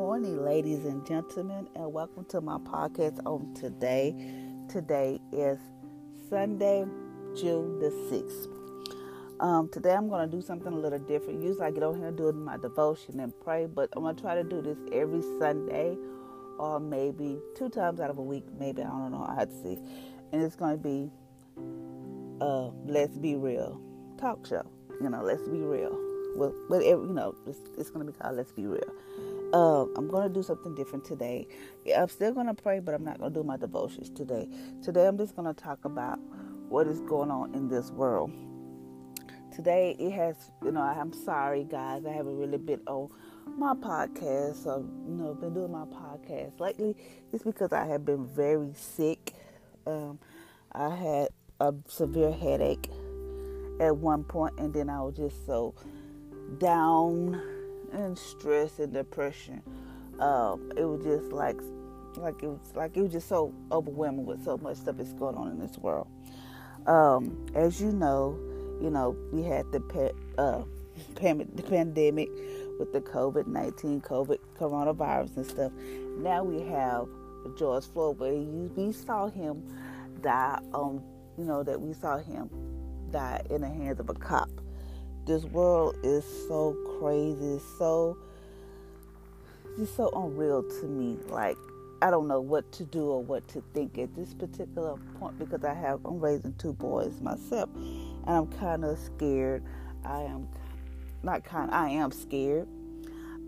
morning, ladies and gentlemen, and welcome to my podcast on today. Today is Sunday, June the 6th. Um, today I'm going to do something a little different. Usually I get on here and do my devotion and pray, but I'm going to try to do this every Sunday or maybe two times out of a week. Maybe, I don't know. I have to see. And it's going to be uh, Let's Be Real talk show. You know, let's be real. Well, whatever, you know, it's, it's going to be called Let's Be Real. Uh, I'm going to do something different today. Yeah, I'm still going to pray, but I'm not going to do my devotions today. Today, I'm just going to talk about what is going on in this world. Today, it has, you know, I'm sorry, guys. I haven't really been on my podcast or, you know, been doing my podcast lately. It's because I have been very sick. Um, I had a severe headache at one point, and then I was just so down and stress and depression. Um, it was just like like it was like it was just so overwhelming with so much stuff that's going on in this world. Um, as you know, you know we had the pe- uh, the pandemic with the COVID nineteen, COVID coronavirus and stuff. Now we have George Floyd, where we saw him die. Um, you know that we saw him die in the hands of a cop this world is so crazy, so just so unreal to me. Like I don't know what to do or what to think at this particular point because I have I'm raising two boys myself, and I'm kind of scared. I am not kind. I am scared.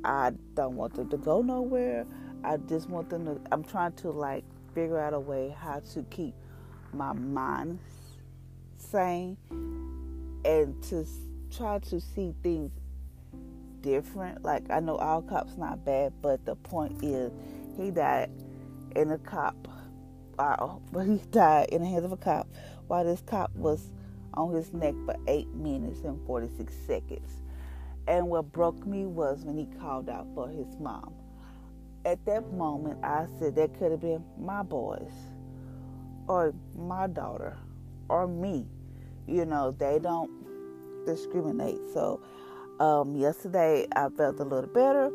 I don't want them to go nowhere. I just want them to. I'm trying to like figure out a way how to keep my mind sane and to try to see things different. Like I know all cops not bad, but the point is he died in a cop. Wow, but he died in the hands of a cop while this cop was on his neck for eight minutes and forty six seconds. And what broke me was when he called out for his mom. At that moment, I said that could have been my boys, or my daughter, or me. You know, they don't discriminate. So um, yesterday I felt a little better.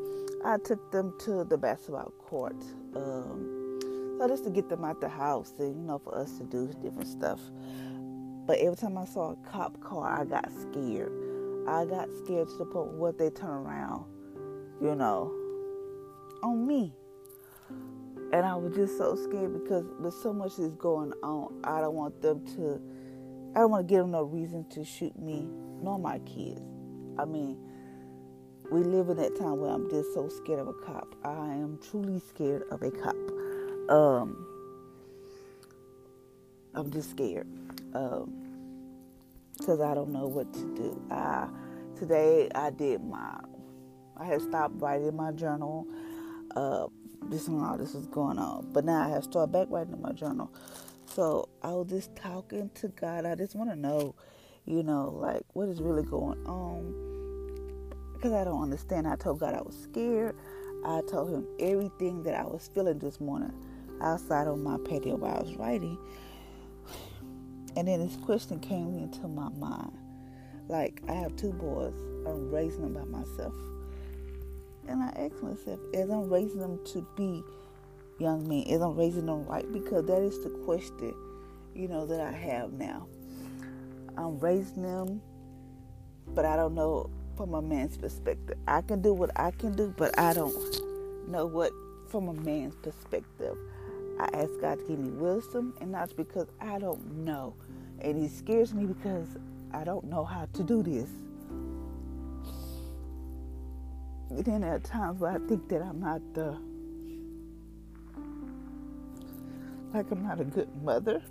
I took them to the basketball court. Um, so just to get them out the house and you know for us to do different stuff. But every time I saw a cop car, I got scared. I got scared to the point where they turn around, you know, on me. And I was just so scared because there's so much is going on. I don't want them to I don't want to give them no reason to shoot me nor my kids. I mean, we live in that time where I'm just so scared of a cop. I am truly scared of a cop. Um, I'm just scared because um, I don't know what to do. I, today I did my, I had stopped writing my journal. Uh, this and all this was going on, but now I have started back writing my journal. So I was just talking to God. I just want to know, you know, like what is really going on. Because I don't understand. I told God I was scared. I told him everything that I was feeling this morning outside on my patio while I was writing. And then this question came into my mind. Like, I have two boys, I'm raising them by myself. And I asked myself, as I'm raising them to be young men? Is I'm raising them right? Because that is the question, you know, that I have now. I'm raising them, but I don't know from a man's perspective. I can do what I can do, but I don't know what from a man's perspective. I ask God to give me wisdom, and that's because I don't know. And He scares me because I don't know how to do this. then there are times where I think that I'm not the like I'm not a good mother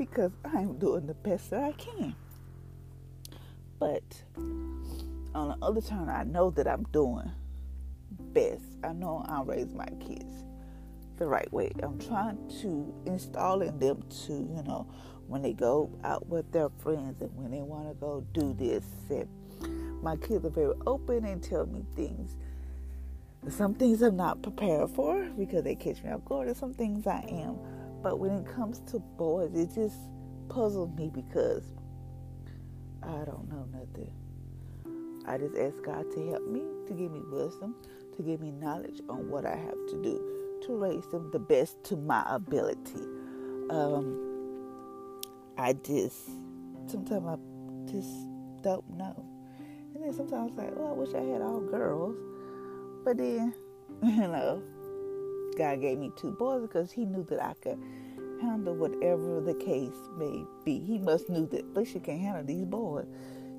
because I'm doing the best that I can. But on the other turn, I know that I'm doing best. I know I raise my kids the right way. I'm trying to install in them to, you know, when they go out with their friends and when they want to go do this. And my kids are very open and tell me things some things I'm not prepared for because they catch me off guard, and some things I am. But when it comes to boys, it just puzzles me because I don't know nothing. I just ask God to help me, to give me wisdom, to give me knowledge on what I have to do to raise them the best to my ability. Um, I just sometimes I just don't know, and then sometimes I'm like, oh, I wish I had all girls, but then you know, God gave me two boys because He knew that I could handle whatever the case may be. He must knew that Felicia can handle these boys.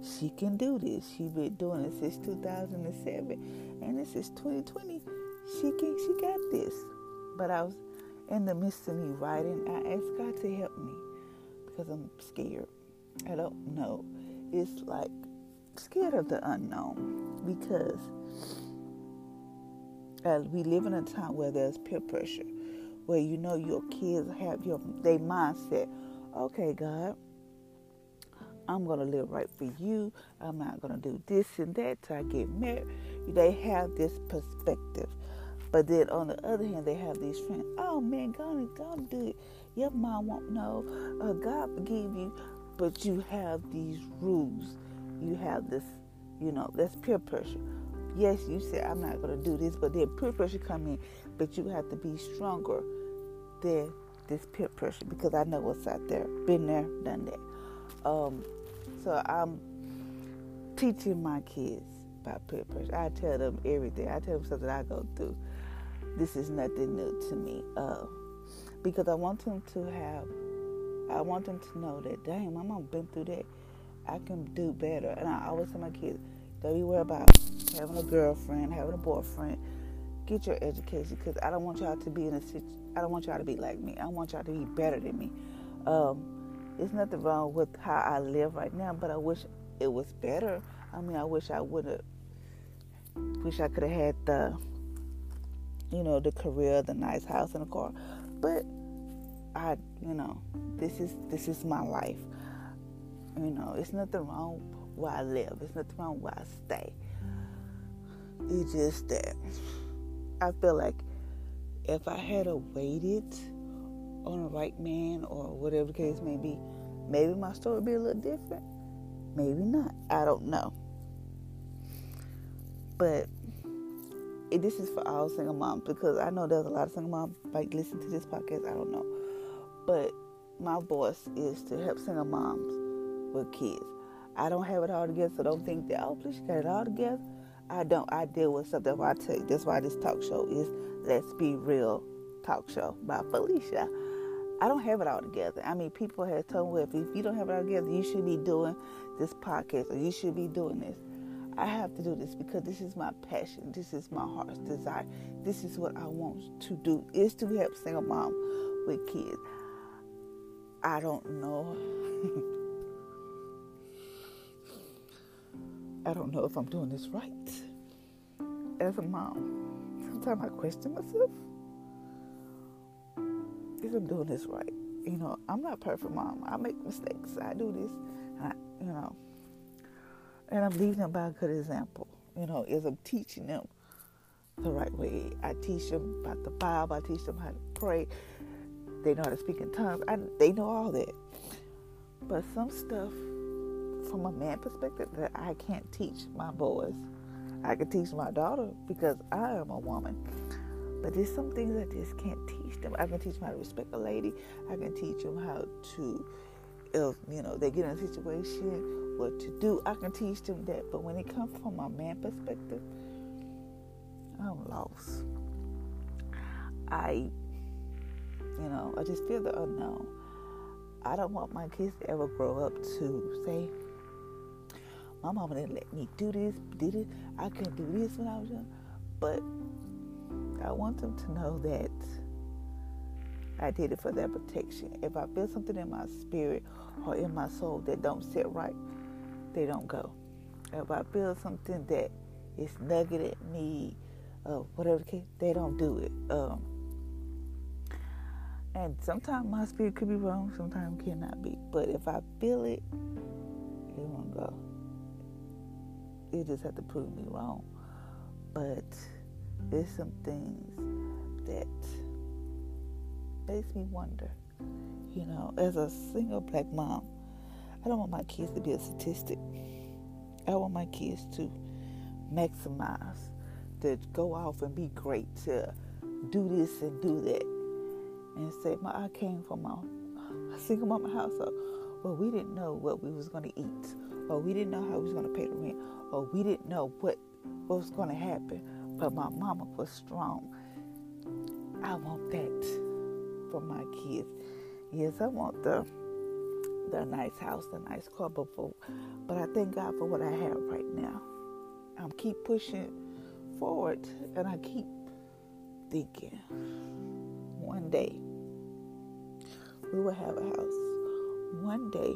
She can do this. She been doing it since 2007, and this is 2020. She can. She got this. But I was in the midst of me writing. I asked God to help me because I'm scared. I don't know. It's like scared of the unknown because uh, we live in a time where there's peer pressure where you know your kids have your they mindset. Okay, God, I'm gonna live right for you. I'm not gonna do this and that till I get married. They have this perspective. But then on the other hand, they have these friends. Oh man, go go do it. Your mom won't know. Uh, God forgive you. But you have these rules. You have this, you know, that's peer pressure. Yes, you said I'm not gonna do this, but then peer pressure come in. But you have to be stronger than this peer pressure because I know what's out there. Been there, done that. Um, so I'm teaching my kids about peer pressure. I tell them everything. I tell them something I go through. This is nothing new to me. Uh, because I want them to have, I want them to know that, dang, my mom been through that. I can do better. And I always tell my kids, don't be worried about having a girlfriend, having a boyfriend get your education because I don't want y'all to be in a situation. I don't want y'all to be like me. I want y'all to be better than me. Um, there's nothing wrong with how I live right now, but I wish it was better. I mean, I wish I would have. Wish I could have had the, you know, the career, the nice house and a car, but I, you know, this is this is my life. You know, it's nothing wrong where I live. It's nothing wrong where I stay. It's just that I feel like if I had waited on the right man or whatever the case may be, maybe my story would be a little different. Maybe not. I don't know. But this is for all single moms because I know there's a lot of single moms like listen to this podcast. I don't know, but my voice is to help single moms with kids. I don't have it all together, so don't think that oh, please you got it all together. I don't. I deal with stuff. That's why I tell you. That's why this talk show is Let's Be Real Talk Show by Felicia. I don't have it all together. I mean, people have told me if you don't have it all together, you should be doing this podcast or you should be doing this. I have to do this because this is my passion. This is my heart's desire. This is what I want to do is to help single mom with kids. I don't know. I don't know if I'm doing this right as a mom. Sometimes I question myself if I'm doing this right. You know, I'm not perfect mom. I make mistakes. I do this, I, you know, and I'm leading them by a good example. You know, as I'm teaching them the right way. I teach them about the Bible. I teach them how to pray. They know how to speak in tongues. I, they know all that. But some stuff from a man perspective that I can't teach my boys. I can teach my daughter because I am a woman. But there's some things I just can't teach them. I can teach them how to respect a lady. I can teach them how to, if you know they get in a situation, what to do. I can teach them that. But when it comes from a man perspective, I'm lost. I, you know, I just feel the unknown. I don't want my kids to ever grow up to say, my mama didn't let me do this, did it. I couldn't do this when I was young. But I want them to know that I did it for their protection. If I feel something in my spirit or in my soul that don't sit right, they don't go. If I feel something that is nugging at me, uh, whatever the case, they don't do it. Um, and sometimes my spirit could be wrong, sometimes cannot be. But if I feel it, it won't go you just have to prove me wrong. But there's some things that makes me wonder. You know, as a single black mom, I don't want my kids to be a statistic. I want my kids to maximize to go off and be great, to do this and do that. And say, "My I came from a single mama household. Well, we didn't know what we was going to eat, or we didn't know how we was going to pay the rent, or we didn't know what, what was going to happen. But my mama was strong. I want that for my kids. Yes, I want the the nice house, the nice car, but, for, but I thank God for what I have right now. I'm keep pushing forward, and I keep thinking one day we will have a house. One day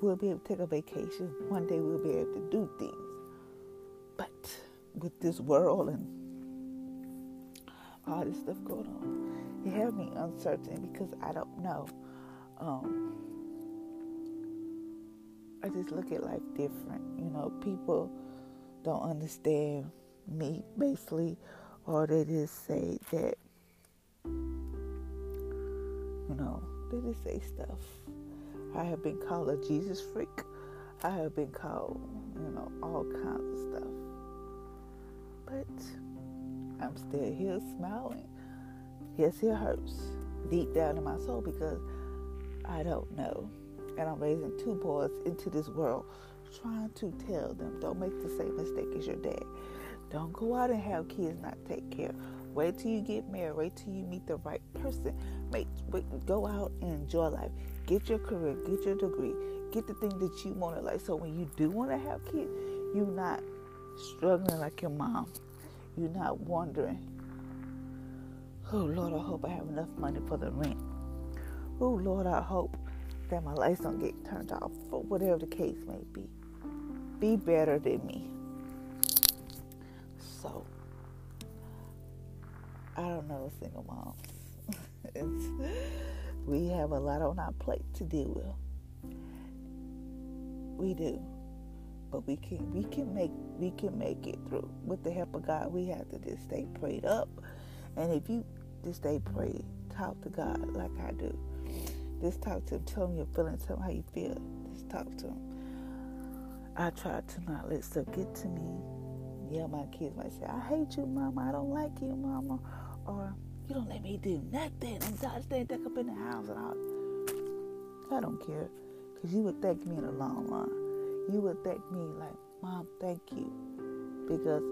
we'll be able to take a vacation. One day we'll be able to do things. But with this world and all this stuff going on, it has me uncertain because I don't know. Um, I just look at life different. You know, people don't understand me basically, or they just say that, you know, they just say stuff. I have been called a Jesus freak. I have been called, you know, all kinds of stuff. But I'm still here smiling. Yes, it hurts deep down in my soul because I don't know and I'm raising two boys into this world, trying to tell them don't make the same mistake as your dad. Don't go out and have kids not take care. Wait till you get married. Wait till you meet the right person. Make wait, go out and enjoy life. Get your career. Get your degree. Get the thing that you want to like. So when you do want to have kids, you're not struggling like your mom. You're not wondering. Oh Lord, I hope I have enough money for the rent. Oh Lord, I hope that my lights don't get turned off, or whatever the case may be. Be better than me. So, I don't know, a single moms. we have a lot on our plate to deal with. We do, but we can we can make we can make it through with the help of God. We have to just stay prayed up, and if you just stay prayed, talk to God like I do just talk to him. Tell him your feelings. Tell him how you feel. Just talk to him. I try to not let stuff get to me. Yeah, my kids might say, I hate you, mama. I don't like you, mama. Or, you don't let me do nothing. I'm staying back up in the house and all. I don't care. Because you would thank me in the long run. You would thank me like, Mom, thank you. Because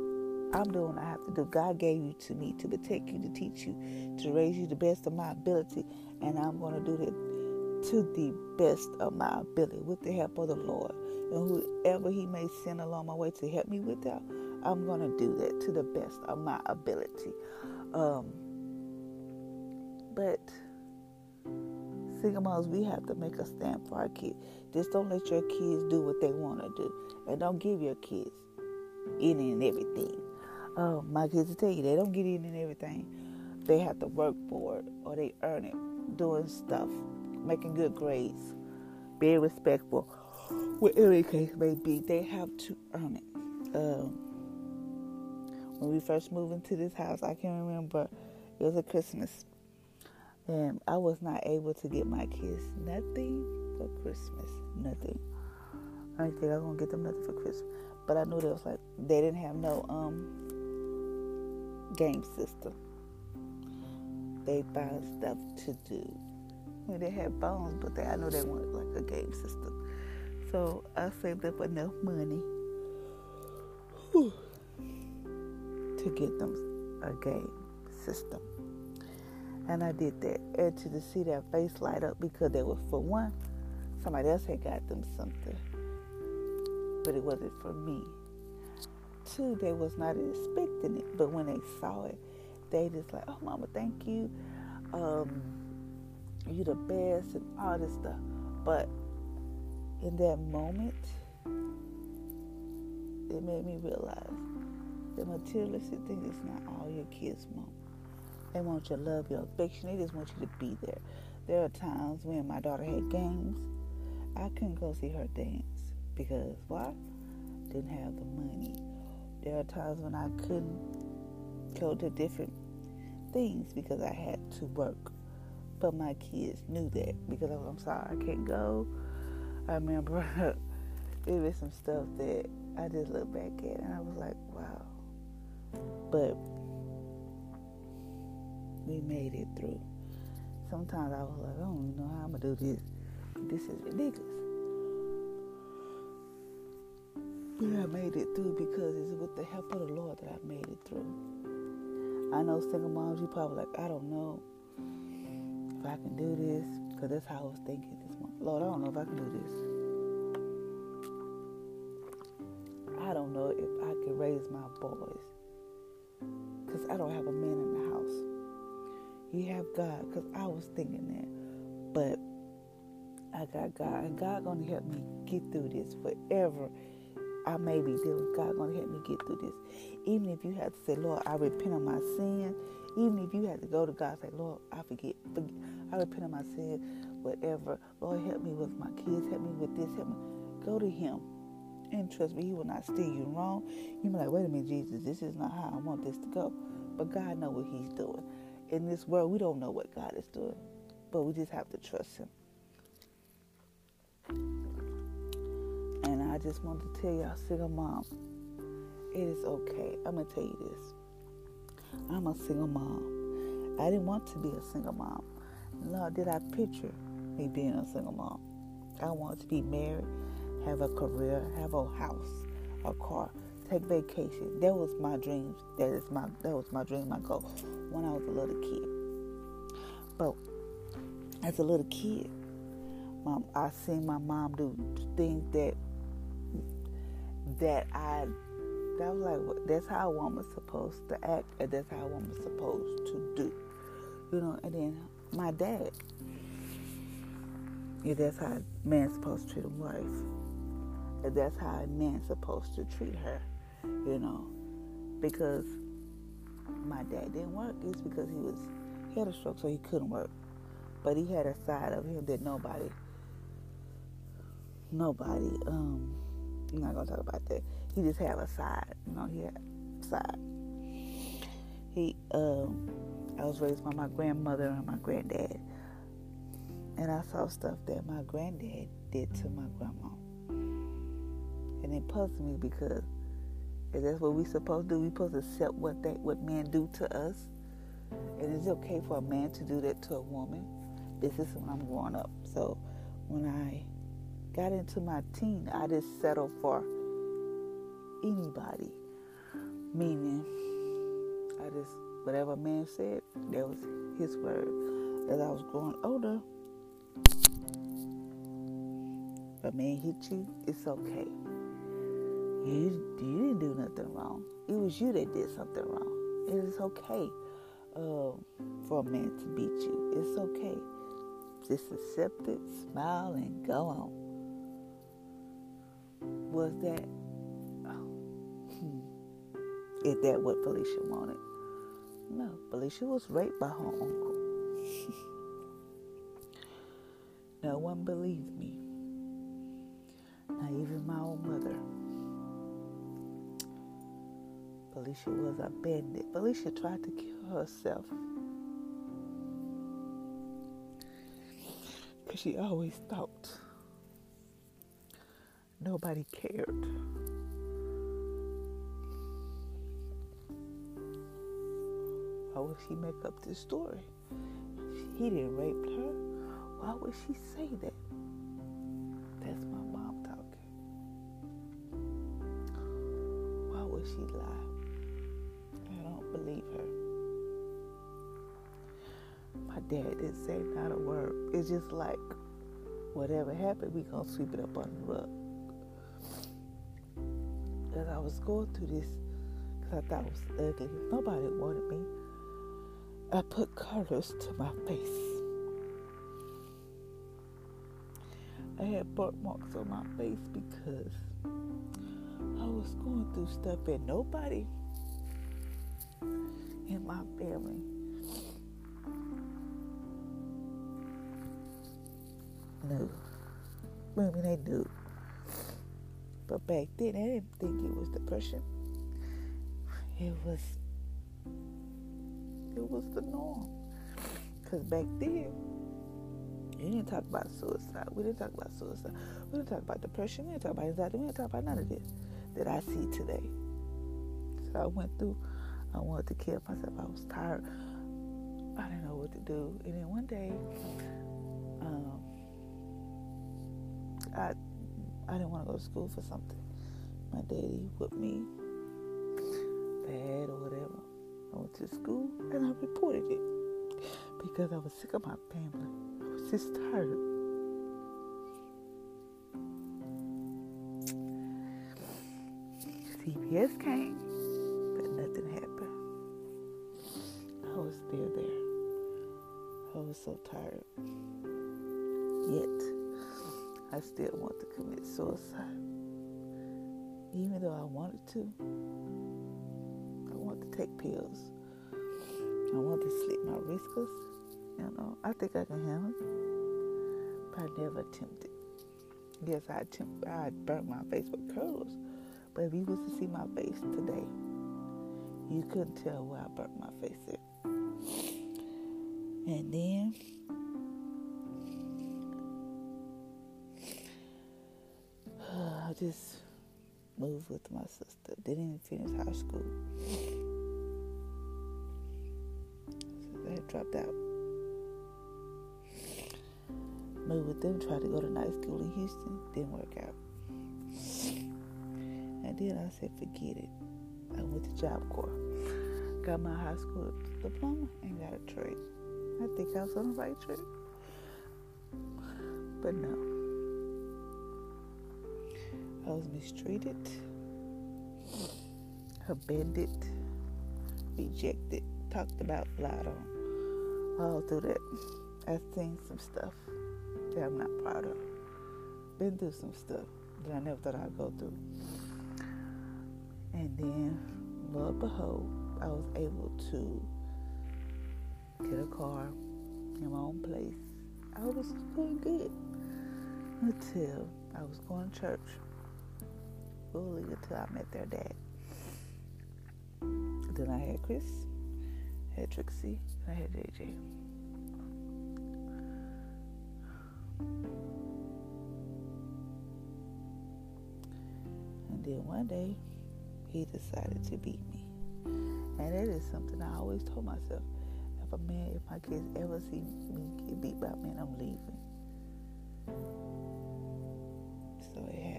I'm doing what I have to do. God gave you to me to protect you, to teach you, to raise you the best of my ability. And I'm going to do that to the best of my ability with the help of the Lord. And whoever He may send along my way to help me with that, I'm going to do that to the best of my ability. Um, but single moms, we have to make a stand for our kids. Just don't let your kids do what they want to do, and don't give your kids any and everything. Um, my kids will tell you they don't get in and everything. They have to work for it, or they earn it doing stuff making good grades, being respectful, whatever the case may be, they have to earn it. Um, when we first moved into this house, I can remember it was a Christmas, and I was not able to get my kids nothing for Christmas, nothing. I didn't think I was gonna get them nothing for Christmas, but I knew there was like they didn't have no um game system. They found stuff to do I mean, they had phones, but they, I know they wanted like a game system. So I saved up enough money to get them a game system. And I did that. And to see their face light up because they were, for one, somebody else had got them something, but it wasn't for me. Two, they was not expecting it, but when they saw it, they just like, oh, mama, thank you. Um, you the best and all this stuff. But in that moment, it made me realize the materialistic thing is not all your kids want. They want your love, your affection. They just want you to be there. There are times when my daughter had games, I couldn't go see her dance because why? Didn't have the money. There are times when I couldn't go to different things because I had to work but my kids knew that because I'm, sorry, I can't go. I remember it was some stuff that I just look back at and I was like, wow, But we made it through. Sometimes I was like, I don't even know how I'm gonna do this. This is ridiculous. But I made it through because it's with the help of the Lord that I made it through. I know single moms, you probably like, I don't know if I can do this, because that's how I was thinking this morning. Lord, I don't know if I can do this. I don't know if I can raise my boys, because I don't have a man in. You have God, because I was thinking that, but I got God, and God gonna help me get through this forever. I may be dealing. God gonna help me get through this. Even if you have to say, Lord, I repent of my sin. Even if you have to go to God say, Lord, I forget, forget I repent of my sin, whatever. Lord, help me with my kids. Help me with this. Help me. Go to Him. And trust me, He will not steer you wrong. You be like, wait a minute, Jesus, this is not how I want this to go. But God know what He's doing. In this world, we don't know what God is doing. But we just have to trust Him. And I just want to tell y'all, single mom, it is okay. I'm going to tell you this. I'm a single mom. I didn't want to be a single mom. Lord, did I picture me being a single mom? I wanted to be married, have a career, have a house, a car, take vacation. That was my dream. That is my that was my dream, my goal when I was a little kid. But as a little kid, mom, I seen my mom do things that that I that was like that's how a woman's supposed to act and that's how a woman's supposed to do. You know, and then my dad. Yeah, that's how a man's supposed to treat a wife. And that's how a man's supposed to treat her, you know. Because my dad didn't work, it's because he was he had a stroke so he couldn't work. But he had a side of him that nobody nobody, um, I'm not gonna talk about that. He just had a side, you know, he had a side. He um I was raised by my grandmother and my granddad. And I saw stuff that my granddad did to my grandma. And it puzzled me because if that what we supposed to do, we supposed to accept what they what men do to us. And it's okay for a man to do that to a woman. This is when I'm growing up. So when I got into my teen, I just settled for anybody. Meaning I just whatever a man said, that was his word. As I was growing older, a man hit you, it's okay. You, you didn't do nothing wrong. It was you that did something wrong. It is okay um, for a man to beat you. It's okay. Just accept it, smile, and go on. Was that, hmm, is that what Felicia wanted? No, Felicia was raped by her uncle. no one believed me. Not even my own mother. Felicia was a bandit. Felicia tried to kill herself. Because she always thought nobody cared. Why would she make up this story? He didn't rape her. Why would she say that? It's just like whatever happened, we gonna sweep it up on the rug. Cause I was going through this, cause I thought it was ugly. Nobody wanted me. I put colors to my face. I had birthmarks on my face because I was going through stuff and nobody in my family knew. Maybe they knew. But back then, I didn't think it was depression. It was it was the norm. Because back then, you didn't talk about suicide. We didn't talk about suicide. We didn't talk about depression. We didn't talk about anxiety. We didn't talk about none of this that I see today. So I went through I wanted to kill myself. I was tired. I didn't know what to do. And then one day, um, I I didn't want to go to school for something. My daddy whipped me bad or whatever. I went to school and I reported it because I was sick of my family. I was just tired. CPS came, but nothing happened. I was still there. I was so tired. Yet, I still want to commit suicide. Even though I wanted to, I want to take pills. I want to slit my wrists. You know, I think I can handle it. But I never attempted. Yes, I attempt, I burnt my face with curls. But if you was to see my face today, you couldn't tell where I burnt my face at. And then just moved with my sister. Didn't even finish high school. So I dropped out. Moved with them, tried to go to night school in Houston. Didn't work out. And then I said, forget it. I went to Job Corps. Got my high school diploma and got a trade. I think I was on the right track. But no. I was mistreated, abandoned, rejected, talked about, lied on. All through that, I've seen some stuff that I'm not proud of. Been through some stuff that I never thought I'd go through. And then, lo and behold, I was able to get a car in my own place. I was doing good until I was going to church until I met their dad. Then I had Chris, had Trixie, I had JJ. And then one day, he decided to beat me. And that is something I always told myself. If a man, if my kids ever see me get beat by a man, I'm leaving. So it happened.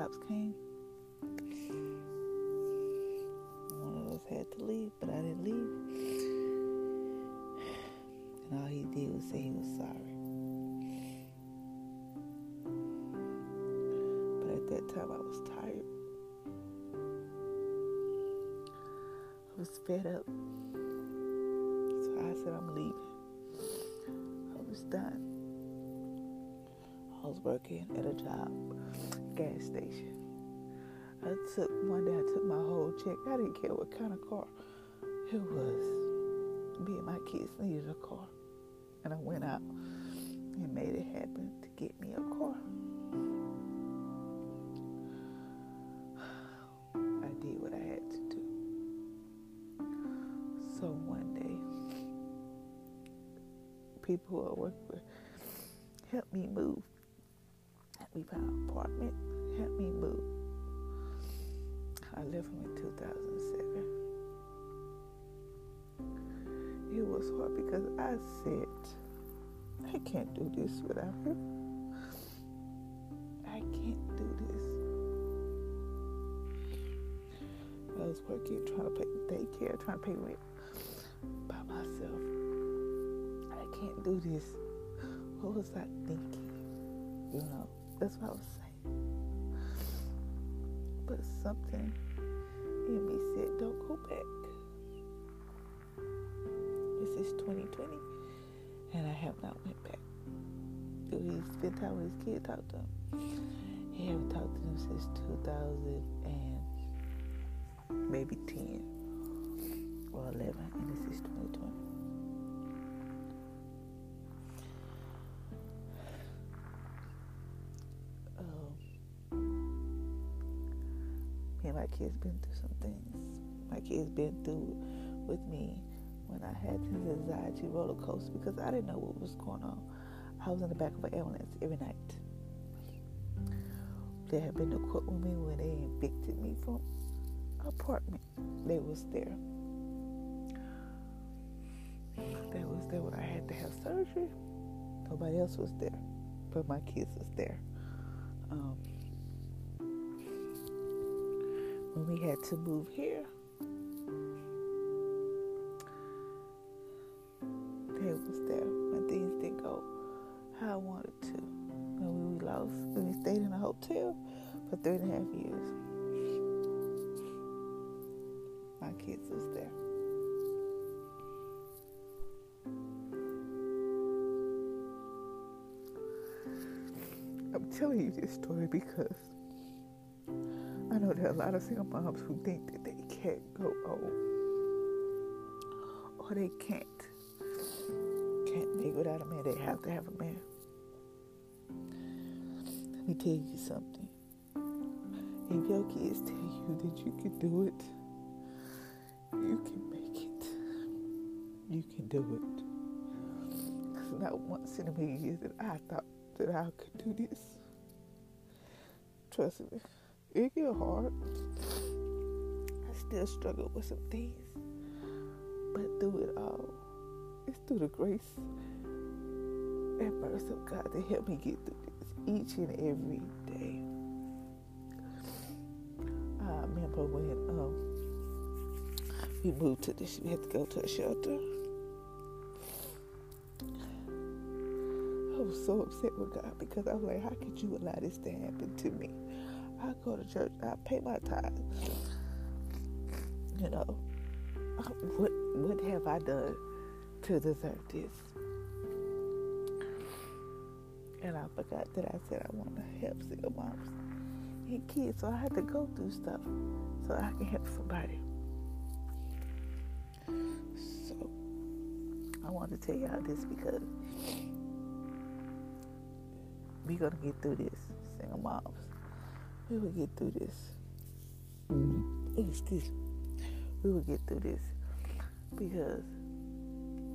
Cops came. One of us had to leave, but I didn't leave. And all he did was say he was sorry. But at that time I was tired. I was fed up. So I said, I'm leaving. I was done. I was working at a job, gas station. I took, one day I took my whole check. I didn't care what kind of car it was. Me and my kids needed a car. And I went out and made it happen to get me a car. Me find an apartment. Help me move. I left him in 2007. It was hard because I said, I can't do this without him. I can't do this. I was working, trying to pay daycare, trying to pay rent by myself I can't do this. What was I thinking? You know, that's what I was saying. But something in me said, don't go back. This is 2020, and I have not went back. He spent time with his kid, talked to him. He haven't talked to him since 2000 and maybe 10 or 11, and this is 2020. Kids been through some things. My kids been through with me when I had this anxiety roller coaster because I didn't know what was going on. I was in the back of an ambulance every night. that had been to court with me when they evicted me from apartment. They was there. They was there when I had to have surgery. Nobody else was there, but my kids was there. Um, when we had to move here, they was there when things didn't go how I wanted to. When we lost, when we stayed in a hotel for three and a half years, my kids was there. I'm telling you this story because there are a lot of single moms who think that they can't go home or they can't can't make without a man. They have to have a man. Let me tell you something. If your kids tell you that you can do it, you can make it. You can do it. Because not once in a million years that I thought that I could do this. Trust me, it get hard. I still struggle with some things. But through it all, it's through the grace and mercy of God to help me get through this each and every day. I remember when um, we moved to this, we had to go to a shelter. I was so upset with God because I was like, how could you allow this to happen to me? I go to church, I pay my tithes. You know, what what have I done to deserve this? And I forgot that I said I want to help single moms and kids, so I had to go through stuff so I can help somebody. So I want to tell y'all this because we're gonna get through this, single moms. We will get through this. Excuse me. We will get through this because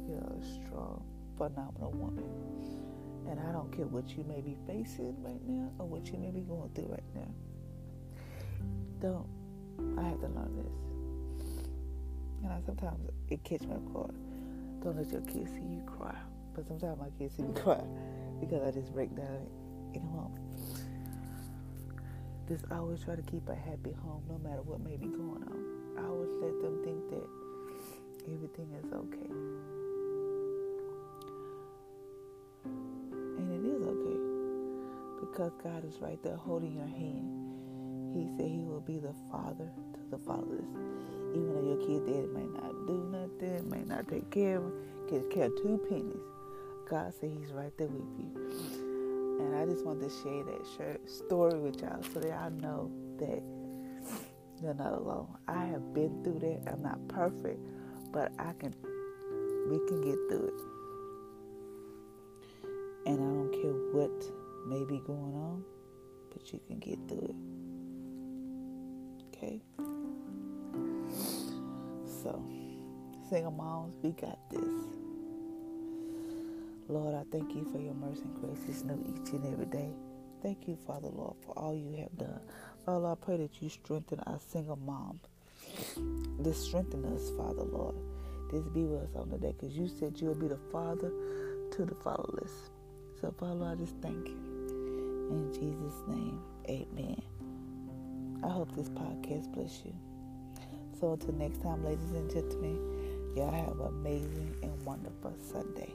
you're a strong, phenomenal woman. And I don't care what you may be facing right now or what you may be going through right now. Don't. I have to learn this. And I sometimes it catch me off guard. Don't let your kids see you cry. But sometimes my kids see me cry because I just break down in a moment. Just always try to keep a happy home no matter what may be going on. I always let them think that everything is okay. And it is okay. Because God is right there holding your hand. He said he will be the father to the fatherless. Even though your kid daddy may not do nothing, may not take care of him, get care of two pennies. God said he's right there with you. And I just want to share that story with y'all so that y'all know that you're not alone. I have been through that. I'm not perfect, but I can we can get through it. And I don't care what may be going on, but you can get through it. Okay? So, single moms, we got this. Lord, I thank you for your mercy and grace is new each and every day. Thank you, Father Lord, for all you have done. Father I pray that you strengthen our single moms. This strengthen us, Father Lord. This be with us on the day because you said you will be the father to the fatherless. So, Father I just thank you. In Jesus' name, amen. I hope this podcast bless you. So until next time, ladies and gentlemen, y'all have an amazing and wonderful Sunday.